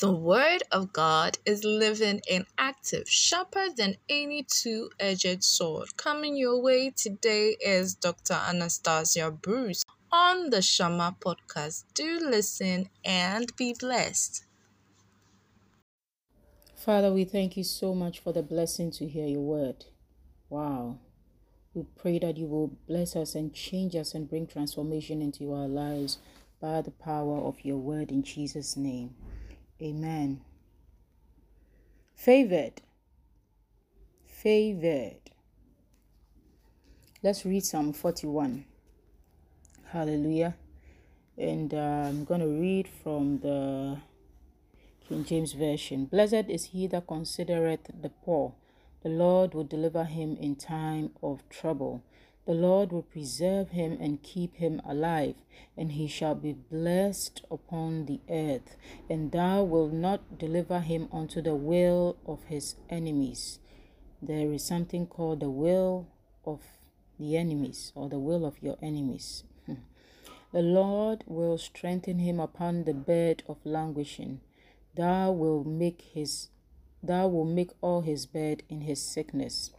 The Word of God is living and active, sharper than any two edged sword. Coming your way today is Dr. Anastasia Bruce on the Shama podcast. Do listen and be blessed. Father, we thank you so much for the blessing to hear your word. Wow. We pray that you will bless us and change us and bring transformation into our lives by the power of your word in Jesus' name. Amen. Favored. Favored. Let's read Psalm 41. Hallelujah. And uh, I'm going to read from the King James Version. Blessed is he that considereth the poor. The Lord will deliver him in time of trouble. The Lord will preserve him and keep him alive, and he shall be blessed upon the earth. And thou wilt not deliver him unto the will of his enemies. There is something called the will of the enemies, or the will of your enemies. the Lord will strengthen him upon the bed of languishing. Thou will make his thou will make all his bed in his sickness.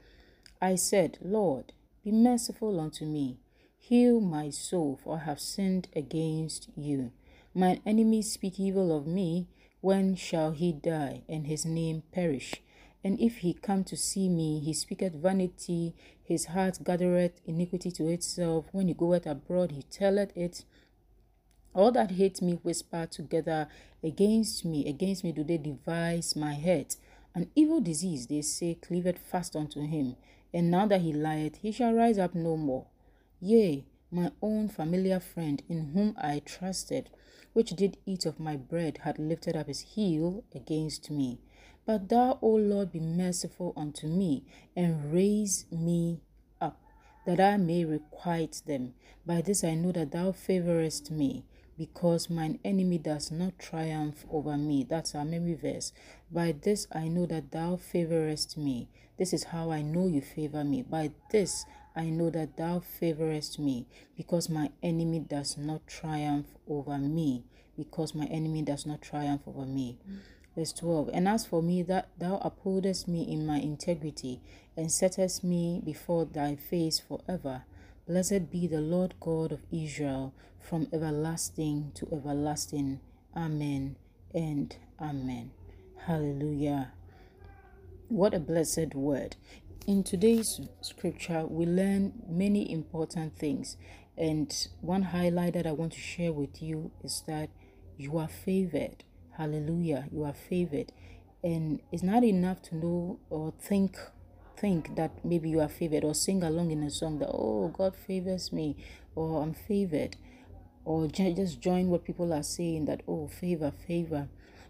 I said, Lord, be merciful unto me. Heal my soul, for I have sinned against you. Mine enemies speak evil of me. When shall he die, and his name perish? And if he come to see me, he speaketh vanity, his heart gathereth iniquity to itself. When he goeth abroad, he telleth it. All that hate me whisper together against me, against me do they devise my head. An evil disease, they say, cleaveth fast unto him. And now that he lieth, he shall rise up no more. Yea, my own familiar friend, in whom I trusted, which did eat of my bread, had lifted up his heel against me. But thou, O Lord, be merciful unto me, and raise me up, that I may requite them. By this I know that thou favorest me because mine enemy does not triumph over me. That's our memory verse. By this I know that thou favorest me. This is how I know you favor me. By this I know that thou favorest me, because my enemy does not triumph over me. Because my enemy does not triumph over me. Mm. Verse 12 And as for me, that thou upholdest me in my integrity, and settest me before thy face forever. Blessed be the Lord God of Israel from everlasting to everlasting. Amen and amen. Hallelujah. What a blessed word. In today's scripture, we learn many important things. And one highlight that I want to share with you is that you are favored. Hallelujah. You are favored. And it's not enough to know or think think that maybe you are favored or sing along in a song that, oh, God favors me or I'm favored or just join what people are saying that, oh, favor, favor.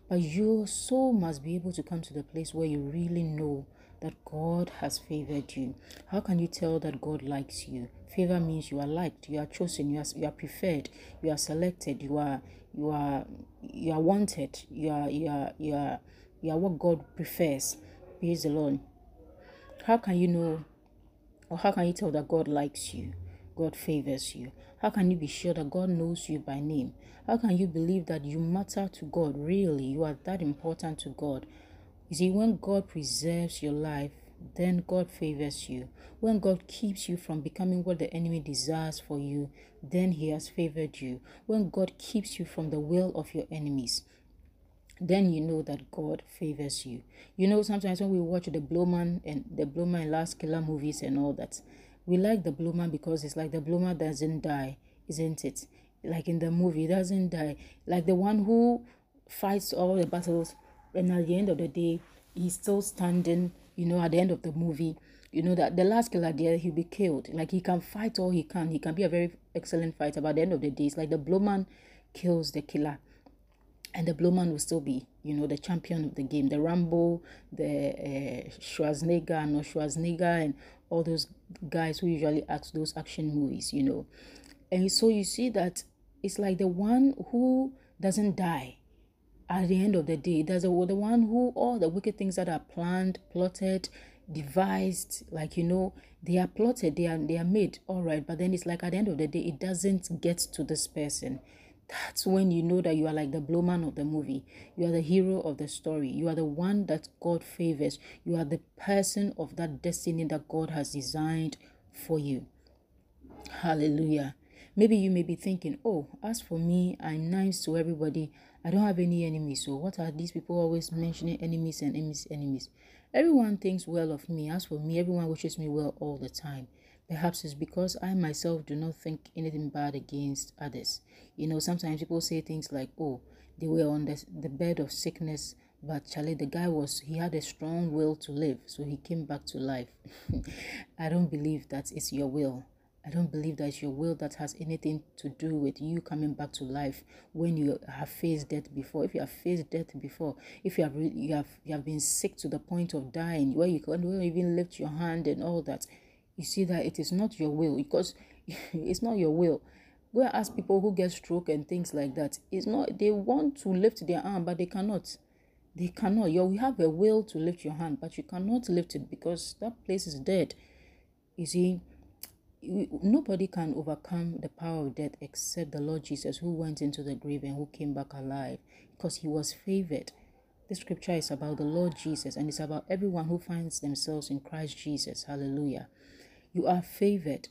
But your soul must be able to come to the place where you really know that God has favored you. How can you tell that God likes you? Favor means you are liked, you are chosen, you are, you are preferred, you are selected, you are you are you are wanted, you are you are you are you are what God prefers. Praise the Lord. How can you know or how can you tell that God likes you? God favors you? How can you be sure that God knows you by name? How can you believe that you matter to God? Really, you are that important to God. You see, when God preserves your life, then God favors you. When God keeps you from becoming what the enemy desires for you, then He has favored you. When God keeps you from the will of your enemies, then you know that God favors you. You know, sometimes when we watch the Blowman and the Blowman Last Killer movies and all that, we like the Blowman because it's like the Blowman doesn't die, isn't it? Like in the movie, doesn't die. Like the one who fights all the battles, and at the end of the day, he's still standing. You know, at the end of the movie, you know that the last killer there he'll be killed. Like he can fight all he can. He can be a very excellent fighter. But at the end of the day, it's like the Blowman kills the killer and the blue man will still be, you know, the champion of the game. The Rambo, the uh, Schwarzenegger, no Schwarzenegger, and all those guys who usually act those action movies, you know. And so you see that it's like the one who doesn't die at the end of the day. There's a, the one who all the wicked things that are planned, plotted, devised, like you know, they are plotted, they are they are made, all right. But then it's like at the end of the day, it doesn't get to this person That's when you know that you are like the blowman of the movie. You are the hero of the story. You are the one that God favors. You are the person of that destiny that God has designed for you. Hallelujah. Maybe you may be thinking, oh, as for me, I'm nice to everybody. I don't have any enemies. So, what are these people always mentioning enemies and enemies, enemies? Everyone thinks well of me. As for me, everyone wishes me well all the time. Perhaps it's because I myself do not think anything bad against others. You know, sometimes people say things like, oh, they were on the, the bed of sickness, but Charlie, the guy was, he had a strong will to live, so he came back to life. I don't believe that it's your will. I don't believe that it's your will that has anything to do with you coming back to life when you have faced death before. If you have faced death before, if you have you have you have been sick to the point of dying, where you can't even lift your hand and all that, you see that it is not your will because it's not your will. Go and ask people who get stroke and things like that. It's not they want to lift their arm, but they cannot. They cannot. You have a will to lift your hand, but you cannot lift it because that place is dead. You see, nobody can overcome the power of death except the Lord Jesus, who went into the grave and who came back alive because he was favored. The scripture is about the Lord Jesus and it's about everyone who finds themselves in Christ Jesus. Hallelujah. You are favored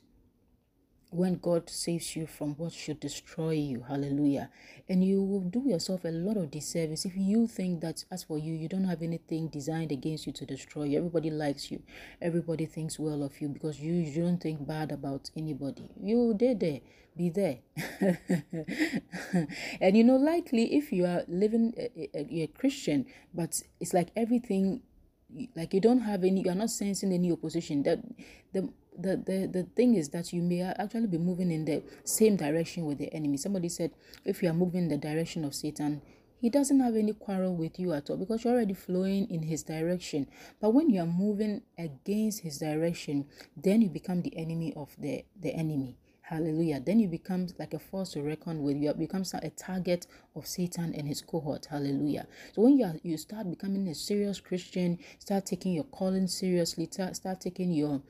when God saves you from what should destroy you. Hallelujah. And you will do yourself a lot of disservice if you think that as for you, you don't have anything designed against you to destroy you. Everybody likes you. Everybody thinks well of you because you, you don't think bad about anybody. You did there. Be there. and you know, likely if you are living eh, eh, eh, you're a Christian, but it's like everything like you don't have any you're not sensing any opposition. That the the, the the thing is that you may actually be moving in the same direction with the enemy. Somebody said if you are moving in the direction of satan he doesn't have any quarrel with you at all because you're already flowing in his direction. But when you are moving against his direction then you become the enemy of the the enemy Hallelujah. Then you become like a force to reckon with. You become a target of Satan and his cohort. Hallelujah. So when you are, you start becoming a serious Christian, start taking your calling seriously, start, taking your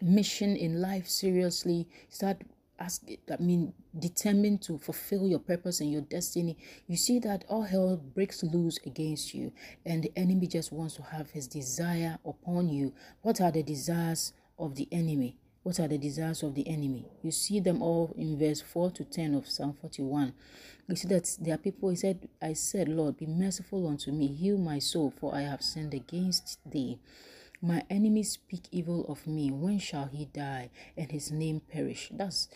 mission in life seriously, start ask I mean determined to fulfill your purpose and your destiny, you see that all hell breaks loose against you, and the enemy just wants to have his desire upon you. What are the desires of the enemy? What are the desires of the enemy? You see them all in verse 4 to 10 of Psalm 41. You see that there are people, he said, I said, Lord, be merciful unto me, heal my soul, for I have sinned against thee. My enemies speak evil of me. When shall he die and his name perish? That's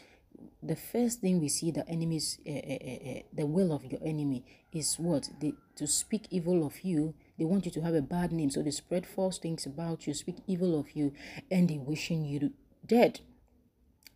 the first thing we see the enemies, uh, uh, uh, the will of your enemy is what? They, to speak evil of you. They want you to have a bad name. So they spread false things about you, speak evil of you, and they wishing you dead.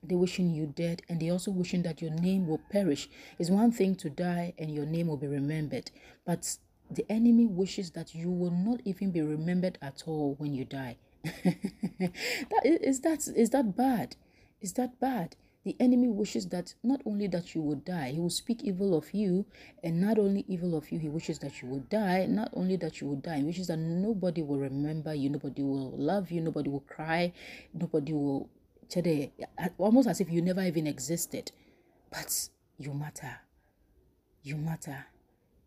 They wishing you dead and they also wishing that your name will perish. It's one thing to die and your name will be remembered, but the enemy wishes that you will not even be remembered at all when you die. that is that is that bad? Is that bad? The enemy wishes that not only that you will die, he will speak evil of you, and not only evil of you, he wishes that you will die, not only that you will die, he wishes that nobody will remember you, nobody will love you, nobody will cry, nobody will today, almost as if you never even existed. But you matter. You matter.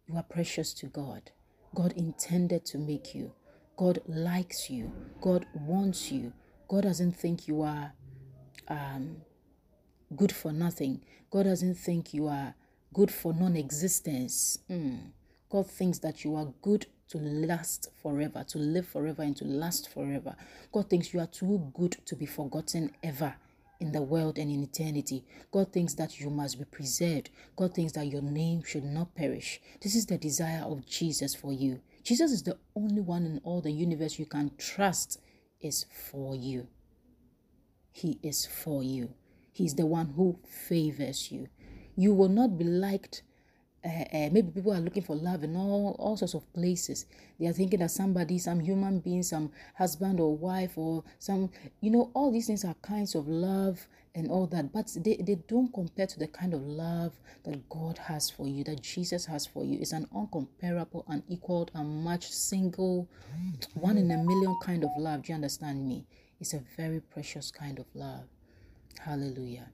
You are precious to God. God intended to make you. God likes you. God wants you. God doesn't think you are um, good for nothing. God doesn't think you are good for non existence. Mm. God thinks that you are good to last forever, to live forever, and to last forever. God thinks you are too good to be forgotten ever in the world and in eternity. God thinks that you must be preserved. God thinks that your name should not perish. This is the desire of Jesus for you. Jesus is the only one in all the universe you can trust is for you. He is for you. He's the one who favors you. You will not be liked uh, uh, maybe people are looking for love in all, all sorts of places. They are thinking that somebody, some human being, some husband or wife, or some, you know, all these things are kinds of love and all that, but they, they don't compare to the kind of love that God has for you, that Jesus has for you. It's an uncomparable, unequaled, much single, one in a million kind of love. Do you understand me? It's a very precious kind of love. Hallelujah.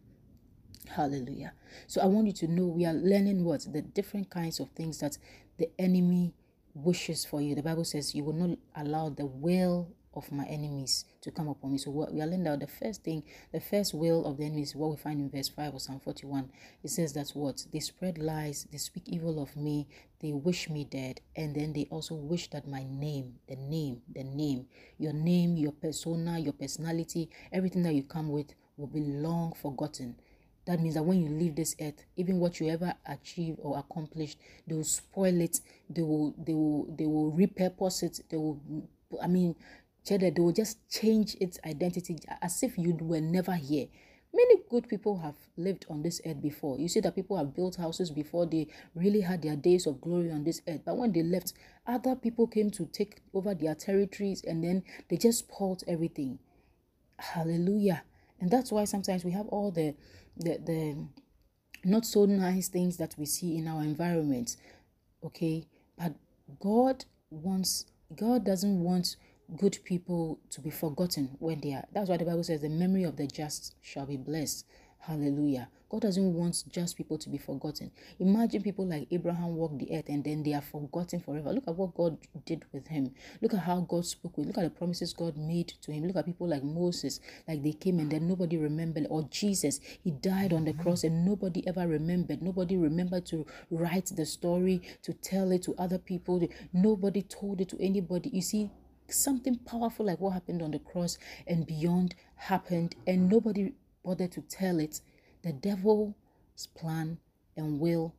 Hallelujah. So I want you to know we are learning what? The different kinds of things that the enemy wishes for you. The Bible says you will not allow the will of my enemies to come upon me. So we are learning out the first thing, the first will of the enemy is what we find in verse 5 of Psalm 41. It says that what they spread lies, they speak evil of me, they wish me dead, and then they also wish that my name, the name, the name, your name, your persona, your personality, everything that you come with will be long forgotten. That means that when you leave this earth, even what you ever achieved or accomplished, they will spoil it. They will, they will, they will repurpose it. They will, I mean, they will just change its identity as if you were never here. Many good people have lived on this earth before. You see that people have built houses before they really had their days of glory on this earth. But when they left, other people came to take over their territories and then they just spoiled everything. Hallelujah. And that's why sometimes we have all the the, the not so nice things that we see in our environment. Okay. But God wants God doesn't want good people to be forgotten when they are. That's why the Bible says the memory of the just shall be blessed. Hallelujah. God doesn't want just people to be forgotten. Imagine people like Abraham walk the earth and then they are forgotten forever. Look at what God did with him. Look at how God spoke with. Look at the promises God made to him. Look at people like Moses, like they came and then nobody remembered. Or Jesus, he died on the mm-hmm. cross and nobody ever remembered. Nobody remembered to write the story, to tell it to other people. Nobody told it to anybody. You see, something powerful like what happened on the cross and beyond happened and nobody bothered to tell it the devil's plan and will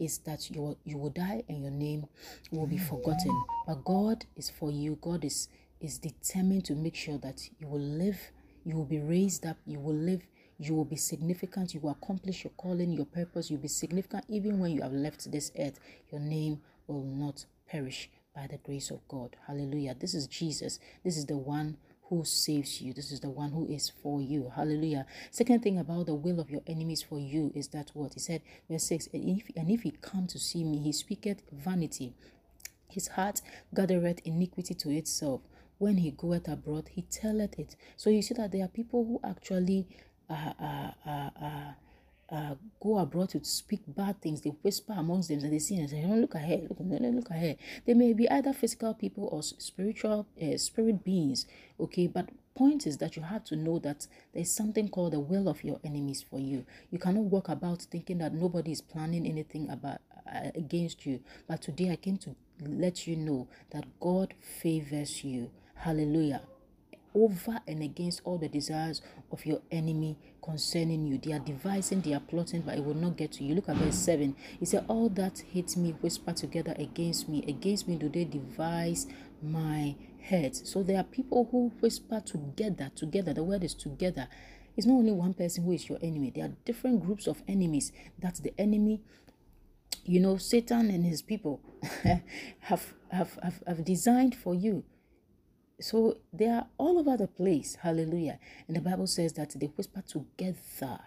is that you you will die and your name will be forgotten but god is for you god is is determined to make sure that you will live you will be raised up you will live you will be significant you will accomplish your calling your purpose you'll be significant even when you have left this earth your name will not perish by the grace of God. Hallelujah. This is Jesus. This is the one who saves you. This is the one who is for you. Hallelujah. Second thing about the will of your enemies for you is that what? He said, verse 6 And if, and if he come to see me, he speaketh vanity. His heart gathereth iniquity to itself. When he goeth abroad, he telleth it. So you see that there are people who actually uh, uh, uh, uh uh, go abroad to speak bad things. They whisper amongst them and they see and say, "Don't look ahead, look, look ahead." They may be either physical people or spiritual uh, spirit beings. Okay, but point is that you have to know that there's something called the will of your enemies for you. You cannot walk about thinking that nobody is planning anything about uh, against you. But today I came to let you know that God favors you. Hallelujah over and against all the desires of your enemy concerning you. They are devising, they are plotting, but it will not get to you. Look at verse 7. He said, All that hate me whisper together against me. Against me do they devise my head. So there are people who whisper together, together. The word is together. It's not only one person who is your enemy. There are different groups of enemies. That's the enemy you know satan and his people have, have have have designed for you so they are all over the place. Hallelujah. And the Bible says that they whisper together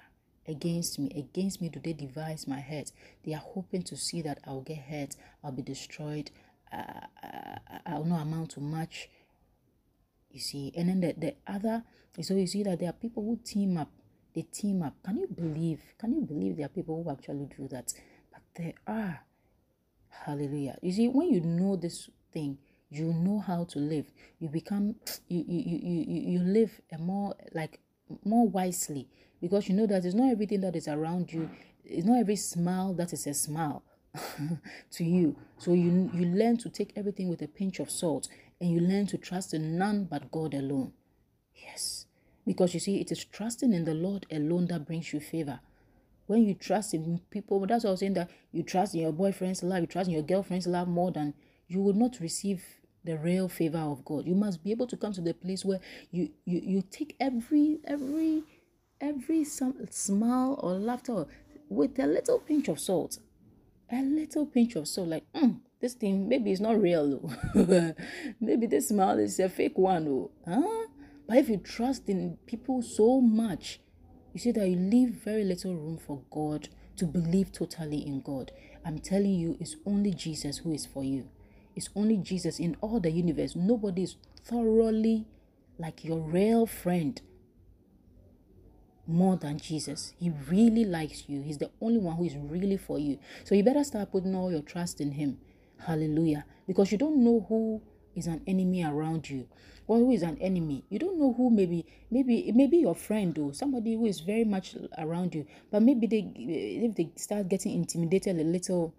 against me. Against me do they devise my head. They are hoping to see that I'll get hurt, I'll be destroyed, uh, I'll not amount to much. You see, and then the, the other, so you see that there are people who team up. They team up. Can you believe? Can you believe there are people who actually do that? But there are. Hallelujah. You see, when you know this thing, you know how to live. You become you you you you, you live a more like more wisely because you know that it's not everything that is around you it's not every smile that is a smile to you. So you you learn to take everything with a pinch of salt and you learn to trust in none but god alone. Yes. Because you see it is trusting in the lord alone that brings you favor. When you trust in people that's what i was saying that you trust in your boyfriend's love you trust in your girlfriend's love more than you will not receive the real favor of God. You must be able to come to the place where you you, you take every every every some smile or laughter with a little pinch of salt. A little pinch of salt, like mm, this thing maybe it's not real maybe this smile is a fake one. Huh? But if you trust in people so much, you see that you leave very little room for God to believe totally in God. I'm telling you, it's only Jesus who is for you. It's only Jesus in all the universe. Nobody is thoroughly like your real friend more than Jesus. He really likes you. He's the only one who is really for you. So you better start putting all your trust in Him. Hallelujah. Because you don't know who is an enemy around you or who is an enemy you don't know who maybe maybe maybe your friend or somebody who is very much around you but maybe they if they start getting intimidated a little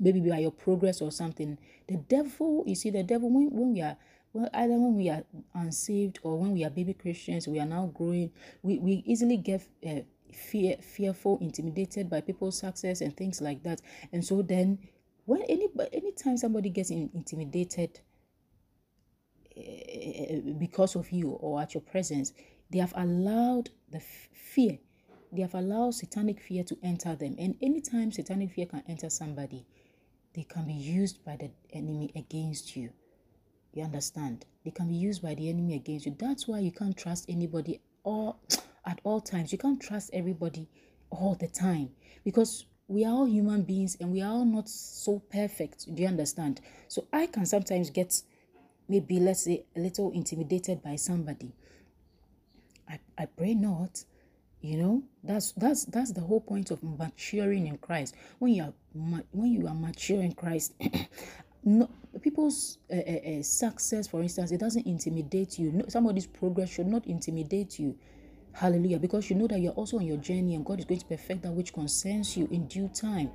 maybe by your progress or something the devil you see the devil when, when we are well either when we are unsaved or when we are baby christians we are now growing we, we easily get uh, fear fearful intimidated by people's success and things like that. And so then when any anytime somebody gets in, intimidated uh, because of you or at your presence they have allowed the fear they have allowed satanic fear to enter them. And anytime satanic fear can enter somebody they can be used by the enemy against you you understand? They can be used by the enemy against you. That's why you can't trust anybody all at all times. You can't trust everybody all the time because we are all human beings and we are all not so perfect. Do you understand? So I can sometimes get maybe let's say a little intimidated by somebody. I, I pray not. You know, that's that's that's the whole point of maturing in Christ. When you are when you are mature in Christ, no, people's uh, uh, success, for instance, it doesn't intimidate you. No, somebody's progress should not intimidate you. Hallelujah. Because you know that you're also on your journey and God is going to perfect that which concerns you in due time.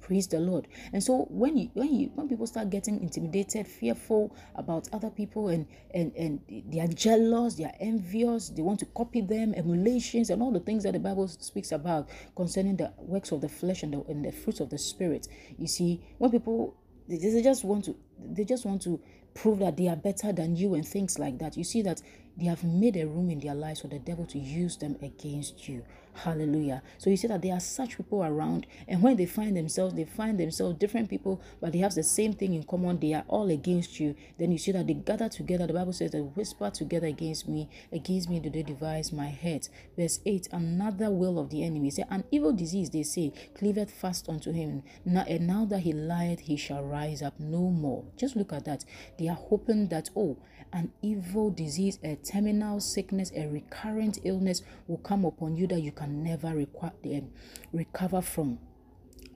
Praise the Lord. And so when you when you when people start getting intimidated, fearful about other people and and and they are jealous, they are envious, they want to copy them, emulations, and all the things that the Bible speaks about concerning the works of the flesh and the, and the fruits of the spirit. You see, when people they just want to they just want to prove that they are better than you and things like that. You see that they have made a room in their lives for the devil to use them against you. Hallelujah. So you see that there are such people around, and when they find themselves, they find themselves different people, but they have the same thing in common. They are all against you. Then you see that they gather together. The Bible says they whisper together against me. Against me do they devise my head. Verse 8 Another will of the enemy. Say, An evil disease, they say, cleaveth fast unto him. Now, and now that he lieth, he shall rise up no more. Just look at that. They are hoping that, oh, an evil disease, a terminal sickness, a recurrent illness will come upon you that you can never um, recover from.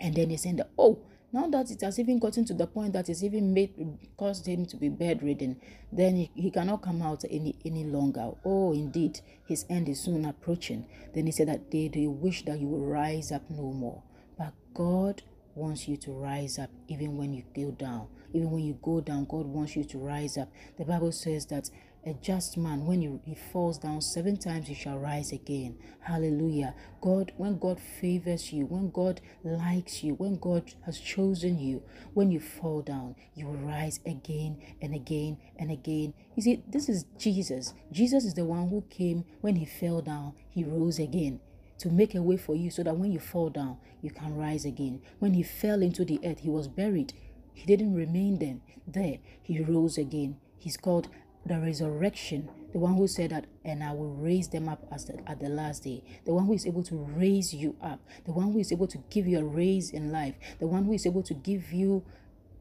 And then he's saying that, oh, now that it has even gotten to the point that it's even made caused him to be bedridden, then he, he cannot come out any any longer. Oh, indeed, his end is soon approaching. Then he said that they, they wish that you will rise up no more. But God wants you to rise up even when you go down. Even when you go down, God wants you to rise up. The Bible says that a just man, when he, he falls down seven times, he shall rise again. Hallelujah. God, when God favors you, when God likes you, when God has chosen you, when you fall down, you will rise again and again and again. You see, this is Jesus. Jesus is the one who came when he fell down, he rose again to make a way for you so that when you fall down, you can rise again. When he fell into the earth, he was buried. He didn't remain then there. He rose again. He's called the resurrection, the one who said that, and I will raise them up the, at the last day. The one who is able to raise you up, the one who is able to give you a raise in life, the one who is able to give you,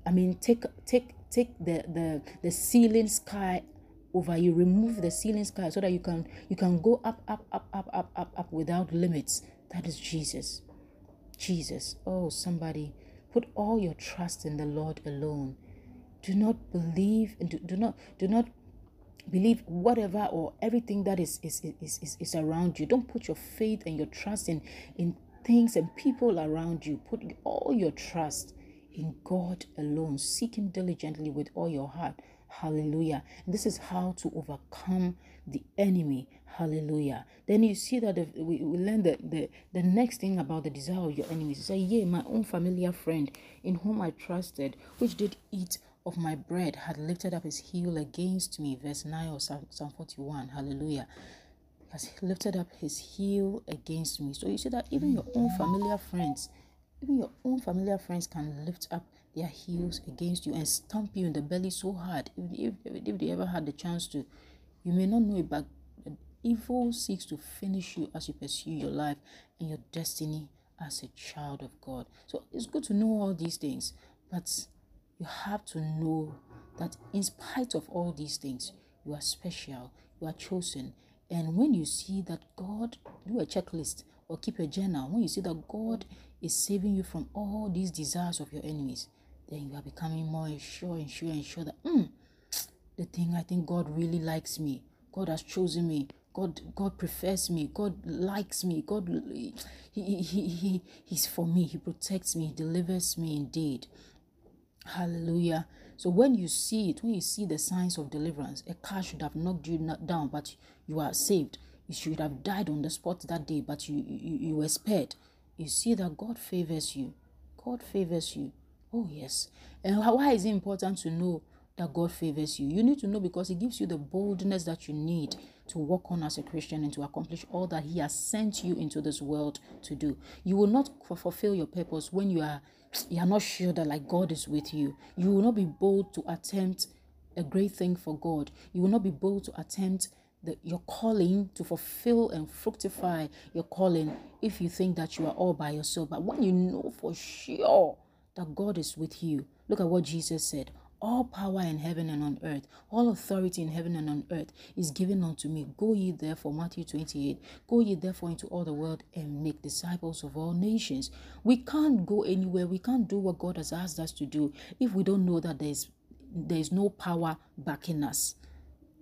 I mean, take take take the the the ceiling sky over you, remove the ceiling sky so that you can you can go up up up up up up up without limits. That is Jesus. Jesus. Oh, somebody, put all your trust in the Lord alone. Do not believe and do, do not do not believe whatever or everything that is is, is, is, is around you. Don't put your faith and your trust in in things and people around you. Put all your trust in god alone seek him diligently with all your heart. Hallelujah. This is how to overcome the enemy. Hallelujah. Then you see that we, we learn the, the the next thing about the desire of your enemies. You say yeah my own familiar friend in whom i trusted which did eat of my bread had lifted up his heel against me. Verse 9 of Psalm, 41. Hallelujah. Has lifted up his heel against me. So you see that even your own familiar friends, even your own familiar friends can lift up their heels against you and stamp you in the belly so hard. If, if, if they ever had the chance to, you may not know it, but evil seeks to finish you as you pursue your life and your destiny as a child of God. So it's good to know all these things, but you have to know that in spite of all these things, you are special, you are chosen, And when you see that God, do a checklist or keep a journal. When you see that God is saving you from all these desires of your enemies, then you are becoming more sure and sure and sure that mm, the thing I think God really likes me. God has chosen me. God God prefers me. God likes me. God he, he, he, he he's for me. He protects me. He delivers me indeed. Hallelujah. So when you see it, when you see the signs of deliverance, a car should have knocked you down, but you are saved. You should have died on the spot that day, but you, you, you were spared. You see that God favors you. God favors you. Oh, yes. And why is it important to know that God favors you? You need to know because He gives you the boldness that you need to walk on as a Christian and to accomplish all that He has sent you into this world to do. You will not fulfill your purpose when you are you are not sure that like God is with you. You will not be bold to attempt a great thing for God. You will not be bold to attempt the, your calling to fulfill and fructify your calling if you think that you are all by yourself. But when you know for sure that God is with you, look at what Jesus said all power in heaven and on earth, all authority in heaven and on earth is given unto me. Go ye therefore, Matthew 28, go ye therefore into all the world and make disciples of all nations. We can't go anywhere, we can't do what God has asked us to do if we don't know that there's there's no power backing us.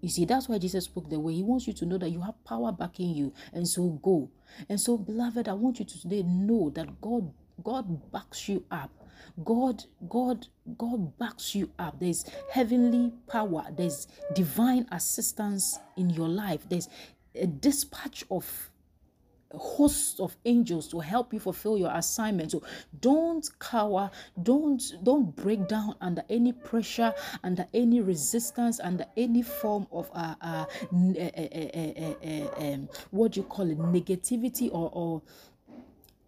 You see, that's why Jesus spoke the way. He wants you to know that you have power backing you. And so go. And so, beloved, I want you to today know that God God backs you up. God, God, God backs you up. There's heavenly power, there's divine assistance in your life, there's a dispatch of hosts of angels to help you fulfill your assignment. So don't cower. Don't don't break down under any pressure under any resistance under any form of uh, uh, uh, uh, uh um, what do you call it? Negativity or, or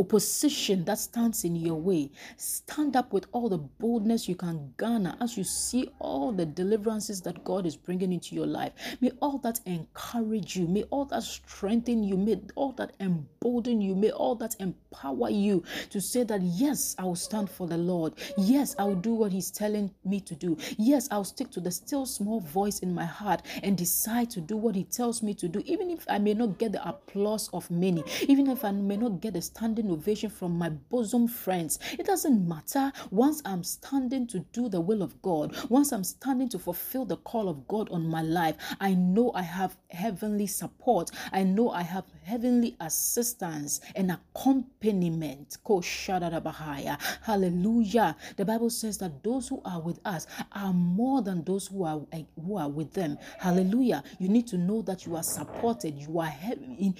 opposition that stands in your way. Stand up with all the boldness you can garner as you see all the deliverances that God is bringing into your life. May all that encourage you, may all that strengthen you, may all that embolden you, may all that empower you to say that, yes, I will stand for the Lord. Yes, I will do what He's telling me to do. Yes, I'll stick to the still small voice in my heart and decide to do what He tells me to do, even if I may not get the applause of many, even if I may not get the standing innovation from my bosom friends. It doesn't matter. Once I'm standing to do the will of God, once I'm standing to fulfill the call of God on my life, I know I have heavenly support. I know I have heavenly assistance and accompaniment. Hallelujah. The Bible says that those who are with us are more than those who are eh, who are with them. Hallelujah. You need to know that you are supported. You are you,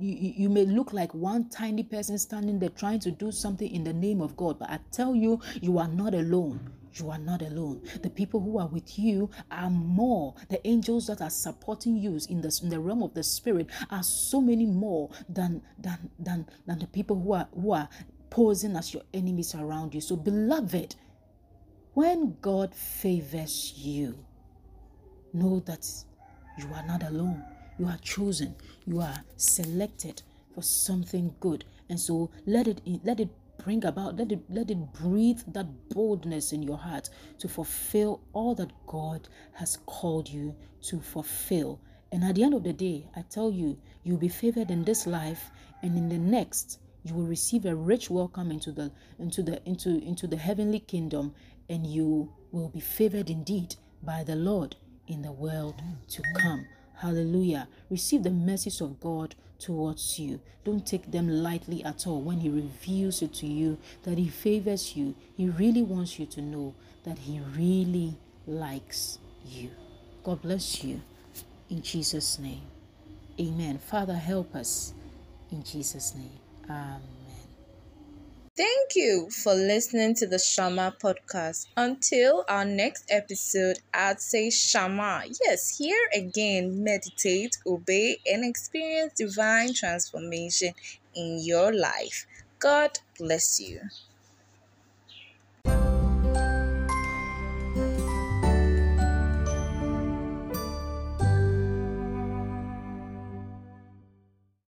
you may look like one tiny person standing there trying to do something in the name of God, but I tell you, you are not alone you are not alone. The people who are with you are more. The angels that are supporting you in the, in the realm of the spirit are so many more than than than than the people who are who are posing as your enemies around you. So beloved, when God favors you, know that you are not alone. You are chosen. You are selected for something good. And so let it let it bring about let it let it breathe that boldness in your heart to fulfill all that god has called you to fulfill. And at the end of the day i tell you you'll be favored in this life and in the next you will receive a rich welcome into the into the into into the heavenly kingdom and you will be favored indeed by the lord in the world to come hallelujah receive the mercies of god towards you. Don't take them lightly at all when He reveals it to you that He favors you. He really wants you to know that He really likes you. God bless you in Jesus' name. Amen. Father, help us in Jesus' name. Amen. Thank you for listening to the Shama podcast. Until our next episode, I'd say Shama. Yes, here again, meditate, obey, and experience divine transformation in your life. God bless you.